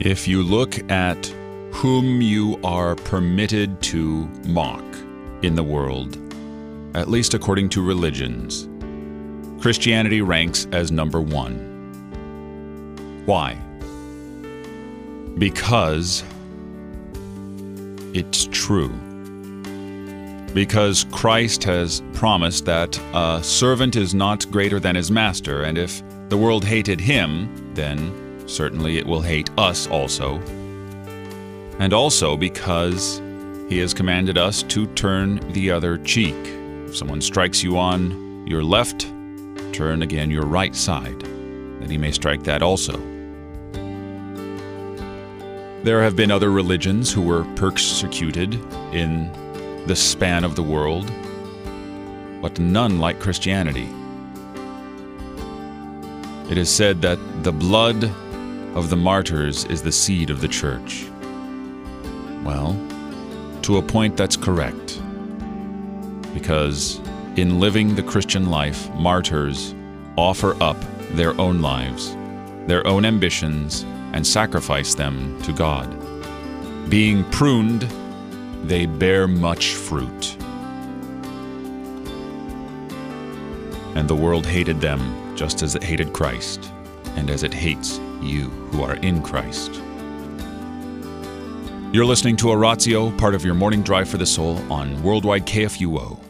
If you look at whom you are permitted to mock in the world, at least according to religions, Christianity ranks as number one. Why? Because it's true. Because Christ has promised that a servant is not greater than his master, and if the world hated him, then certainly it will hate us also. And also because he has commanded us to turn the other cheek. If someone strikes you on your left, turn again your right side, that he may strike that also. There have been other religions who were persecuted in the span of the world, but none like Christianity. It is said that the blood of the martyrs is the seed of the church. Well, to a point that's correct. Because in living the Christian life, martyrs offer up their own lives, their own ambitions, and sacrifice them to God. Being pruned, they bear much fruit. And the world hated them just as it hated Christ, and as it hates you who are in Christ. You're listening to Oratio, part of your morning drive for the soul on Worldwide KFUO.